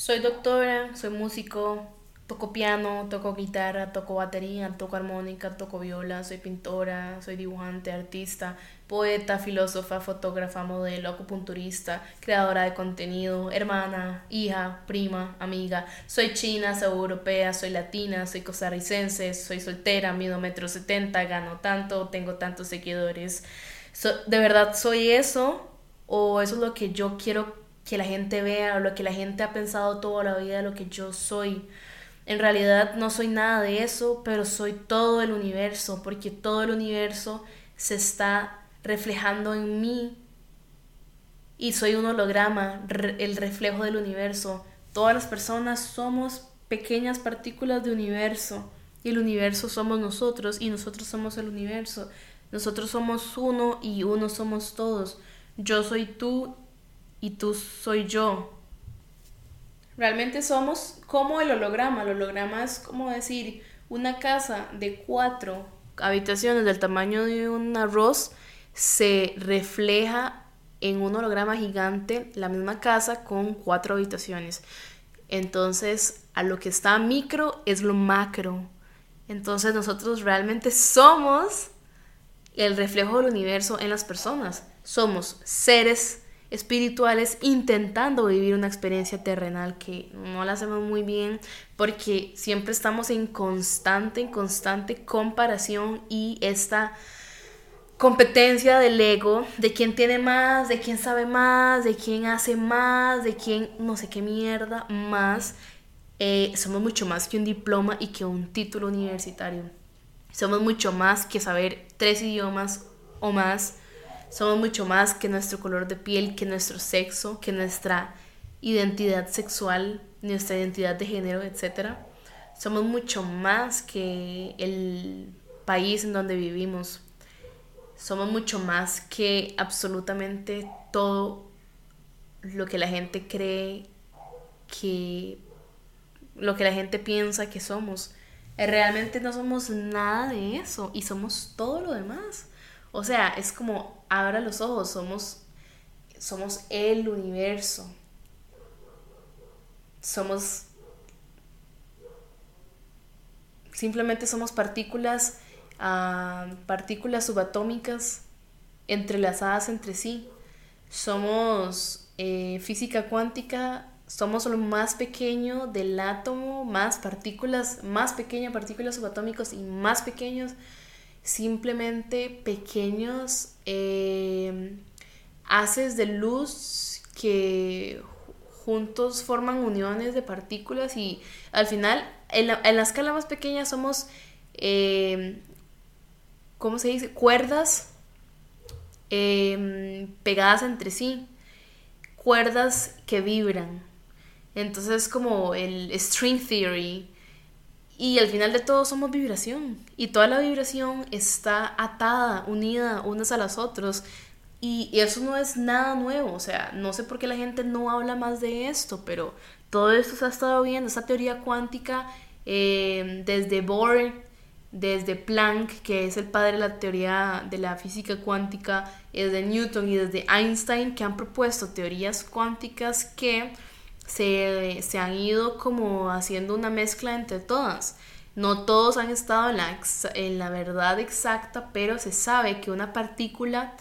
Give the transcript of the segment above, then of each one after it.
Soy doctora, soy músico, toco piano, toco guitarra, toco batería, toco armónica, toco viola, soy pintora, soy dibujante, artista, poeta, filósofa, fotógrafa, modelo, acupunturista, creadora de contenido, hermana, hija, prima, amiga. Soy china, soy europea, soy latina, soy costarricense, soy soltera, mido metro setenta, gano tanto, tengo tantos seguidores. ¿De verdad soy eso? ¿O eso es lo que yo quiero que la gente vea lo que la gente ha pensado toda la vida, lo que yo soy. En realidad no soy nada de eso, pero soy todo el universo, porque todo el universo se está reflejando en mí y soy un holograma, el reflejo del universo. Todas las personas somos pequeñas partículas de universo y el universo somos nosotros y nosotros somos el universo. Nosotros somos uno y uno somos todos. Yo soy tú y tú soy yo. Realmente somos como el holograma. El holograma es como decir una casa de cuatro habitaciones del tamaño de un arroz se refleja en un holograma gigante la misma casa con cuatro habitaciones. Entonces, a lo que está micro es lo macro. Entonces, nosotros realmente somos el reflejo del universo en las personas. Somos seres espirituales intentando vivir una experiencia terrenal que no la hacemos muy bien porque siempre estamos en constante, en constante comparación y esta competencia del ego, de quién tiene más, de quién sabe más, de quién hace más, de quién no sé qué mierda más. Eh, somos mucho más que un diploma y que un título universitario. Somos mucho más que saber tres idiomas o más somos mucho más que nuestro color de piel, que nuestro sexo, que nuestra identidad sexual, nuestra identidad de género, etc. Somos mucho más que el país en donde vivimos. Somos mucho más que absolutamente todo lo que la gente cree que lo que la gente piensa que somos. Realmente no somos nada de eso y somos todo lo demás. O sea, es como, abra los ojos, somos, somos el universo. Somos, simplemente somos partículas, ah, partículas subatómicas entrelazadas entre sí. Somos eh, física cuántica, somos lo más pequeño del átomo, más partículas, más pequeñas partículas subatómicas y más pequeños simplemente pequeños eh, haces de luz que juntos forman uniones de partículas y al final en la, escala más pequeña somos, eh, ¿cómo se dice? Cuerdas eh, pegadas entre sí, cuerdas que vibran. Entonces como el string theory, y al final de todo somos vibración. Y toda la vibración está atada, unida unas a las otras. Y, eso no es nada nuevo. O sea, no sé por qué la gente no habla más de esto, pero todo esto se ha estado viendo, esta teoría cuántica, eh, desde Bohr, desde Planck, que es el padre de la teoría de la física cuántica, desde Newton y desde Einstein, que han propuesto teorías cuánticas que se, han ido como haciendo una mezcla entre todas. No todos han estado en la, en la verdad exacta, pero se sabe que una partícula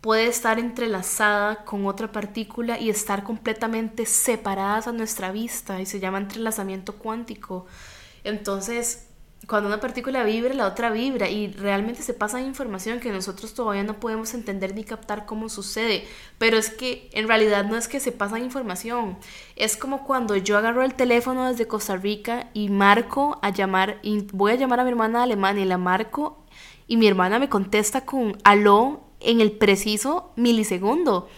puede estar entrelazada con otra partícula y estar completamente separadas a nuestra vista y se llama entrelazamiento cuántico. Entonces, cuando una partícula vibra, la otra vibra y realmente se pasa información que nosotros todavía no podemos entender ni captar cómo sucede. Pero es que en realidad no es que se pasa información, es como cuando yo agarro el teléfono desde Costa Rica y marco a llamar, y voy a llamar a mi hermana de Alemania y la marco y mi hermana me contesta con aló en el preciso milisegundo.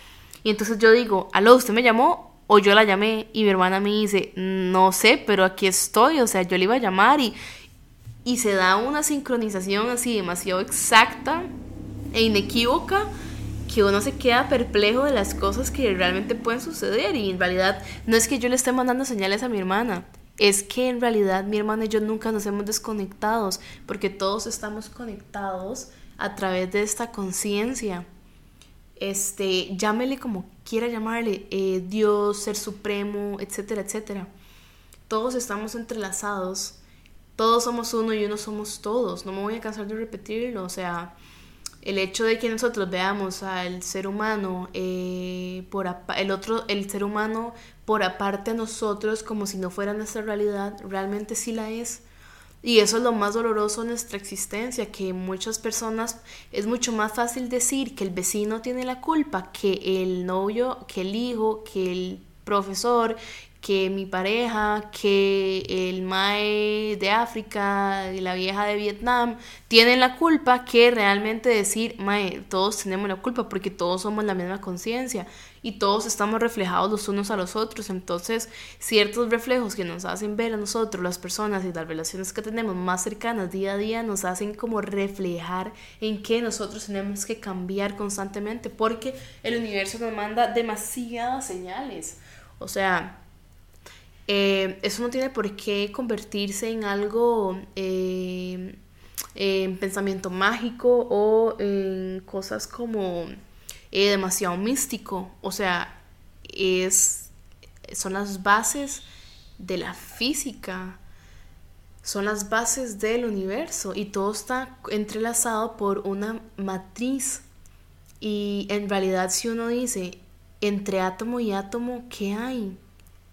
Y entonces yo digo, aló, ¿usted me llamó? O yo la llamé y mi hermana me dice, no sé, pero aquí estoy, o sea, yo le iba a llamar y, y se da una sincronización así demasiado exacta e inequívoca que uno se queda perplejo de las cosas que realmente pueden suceder y en realidad no es que yo le esté mandando señales a mi hermana, es que en realidad mi hermana y yo nunca nos hemos desconectado porque todos estamos conectados a través de esta conciencia. este, llámele como quiera llamarle, eh, Dios, Ser Supremo, etcétera, etcétera. Todos estamos entrelazados, todos somos uno y uno somos todos, no me voy a cansar de repetirlo, o sea, el hecho de que nosotros veamos al ser humano eh, por el otro el ser humano por aparte a nosotros como si no fuera nuestra realidad realmente sí la es. Y eso es lo más doloroso de nuestra existencia, que muchas personas es mucho más fácil decir que el vecino tiene la culpa que el novio, que el hijo, que el profesor, que mi pareja, que el mae de África, la vieja de Vietnam, tienen la culpa que realmente decir, mae, todos tenemos la culpa porque todos somos la misma conciencia y todos estamos reflejados los unos a los otros. Entonces, ciertos reflejos que nos hacen ver a nosotros, las personas y las relaciones que tenemos más cercanas día a día, nos hacen como reflejar en que nosotros tenemos que cambiar constantemente porque el universo nos manda demasiadas señales. O sea, eh, eso no tiene por qué convertirse en algo, eh, en pensamiento mágico o en cosas como eh, demasiado místico. O sea, es, son las bases de la física, son las bases del universo y todo está entrelazado por una matriz. Y en realidad si uno dice, entre átomo y átomo, ¿qué hay?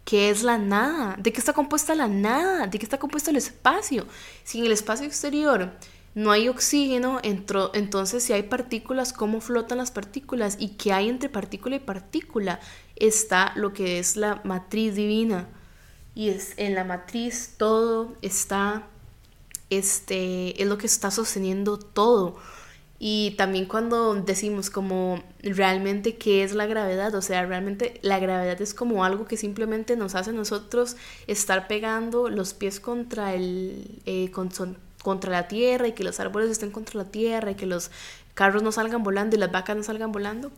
¿Qué es la nada? ¿De qué está compuesta la nada? ¿De qué está compuesto el espacio? Si en el espacio exterior no hay oxígeno, entonces si hay partículas, ¿cómo flotan las partículas? ¿Y qué hay entre partícula y partícula? Está lo que es la matriz divina. Y es, en la matriz todo está, este, es lo que está sosteniendo todo. Y también cuando decimos como realmente qué es la gravedad, o sea, realmente la gravedad es como algo que simplemente nos hace nosotros estar pegando los pies contra el eh, contra la tierra y que los árboles estén contra la tierra y que los carros no salgan volando y las vacas no salgan volando,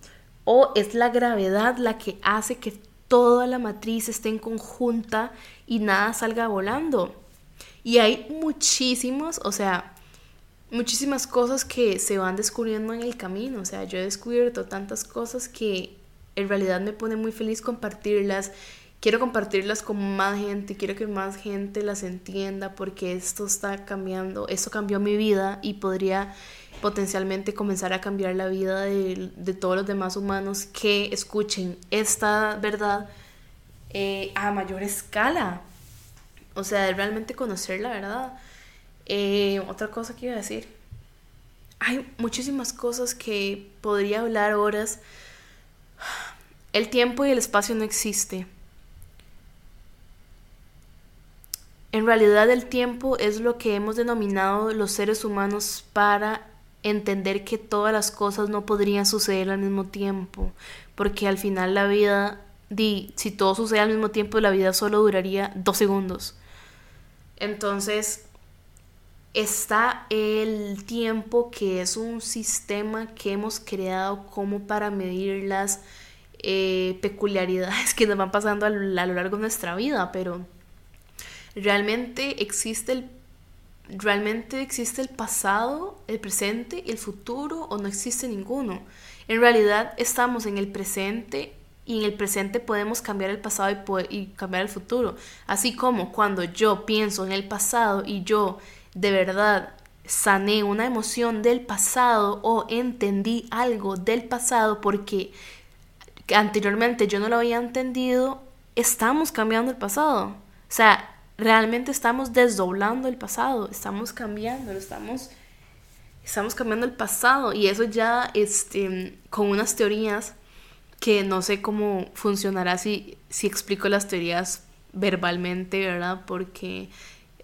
o es la gravedad la que hace que toda la matriz esté en conjunta y nada salga volando. Y hay muchísimos, o sea, muchísimas cosas que se van descubriendo en el camino. O sea, yo he descubierto tantas cosas que en realidad me pone muy feliz compartirlas. Quiero compartirlas con más gente, quiero que más gente las entienda porque esto está cambiando, esto cambió mi vida y podría potencialmente comenzar a cambiar la vida de, todos los demás humanos que escuchen esta verdad eh, a mayor escala. O sea, de realmente conocer la verdad. Eh, otra cosa que iba a decir. Hay muchísimas cosas que podría hablar horas. El tiempo y el espacio no existe. En realidad el tiempo es lo que hemos denominado los seres humanos para entender que todas las cosas no podrían suceder al mismo tiempo, porque al final la vida, si todo sucede al mismo tiempo, la vida solo duraría dos segundos. Entonces, está el tiempo, que es un sistema que hemos creado como para medir las eh, peculiaridades que nos van pasando a lo, largo de nuestra vida, pero realmente existe el ¿Realmente existe el pasado, el presente el futuro o no existe ninguno? En realidad estamos en el presente y en el presente podemos cambiar el pasado y, cambiar el futuro. Así como cuando yo pienso en el pasado y yo de verdad sané una emoción del pasado o entendí algo del pasado porque anteriormente yo no lo había entendido, estamos cambiando el pasado. O sea, realmente estamos desdoblando el pasado, estamos cambiando, estamos, estamos cambiando el pasado y eso ya este, con unas teorías que no sé cómo funcionará si, si explico las teorías verbalmente, ¿verdad? Porque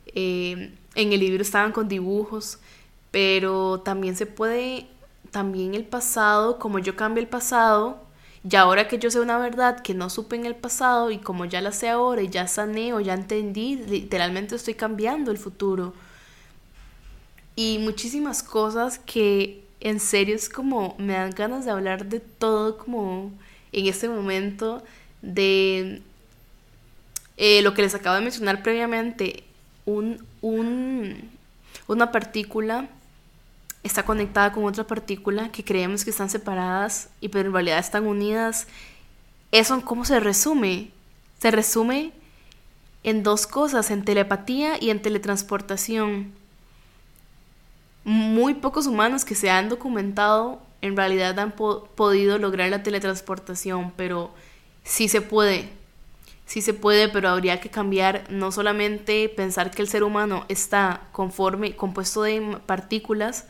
eh, en el libro estaban con dibujos, pero también se puede, también el pasado, como yo cambio el pasado, y ahora que yo sé una verdad que no supe en el pasado y como ya la sé ahora y ya sané o ya entendí, literalmente estoy cambiando el futuro. Y muchísimas cosas que en serio es como me dan ganas de hablar de todo como en este momento de eh, lo que les acabo de mencionar previamente, un, un, una partícula está conectada con otra partícula que creemos que están separadas y pero en realidad están unidas. ¿Eso cómo se resume? Se resume en dos cosas, en telepatía y en teletransportación. Muy pocos humanos que se han documentado en realidad han podido lograr la teletransportación, pero sí se puede. Sí se puede, pero habría que cambiar no solamente pensar que el ser humano está conforme, compuesto de partículas,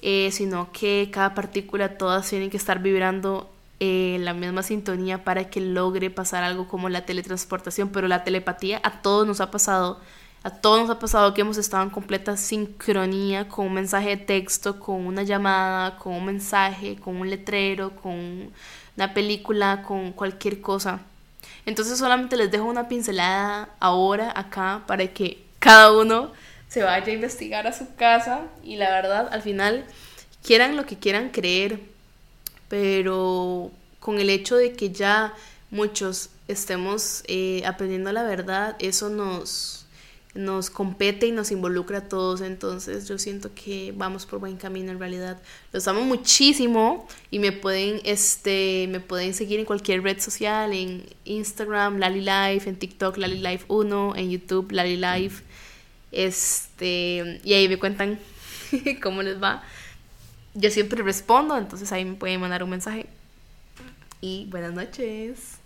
eh, sino que cada partícula, todas tienen que estar vibrando en eh, la misma sintonía para que logre pasar algo como la teletransportación, pero la telepatía a todos nos ha pasado. A todos nos ha pasado que hemos estado en completa sincronía con un mensaje de texto, con una llamada, con un mensaje, con un letrero, con una película, con cualquier cosa. Entonces solamente les dejo una pincelada ahora acá para que cada uno se vaya a investigar a su casa y la verdad al final quieran lo que quieran creer, pero con el hecho de que ya muchos estemos eh, aprendiendo la verdad, eso nos nos compete y nos involucra a todos, entonces yo siento que vamos por buen camino en realidad. Los amo muchísimo y me pueden este me pueden seguir en cualquier red social, en Instagram Lali Life, en TikTok Lali Life 1, en YouTube Lali Life. Este, y ahí me cuentan cómo les va. Yo siempre respondo, entonces ahí me pueden mandar un mensaje. Y buenas noches.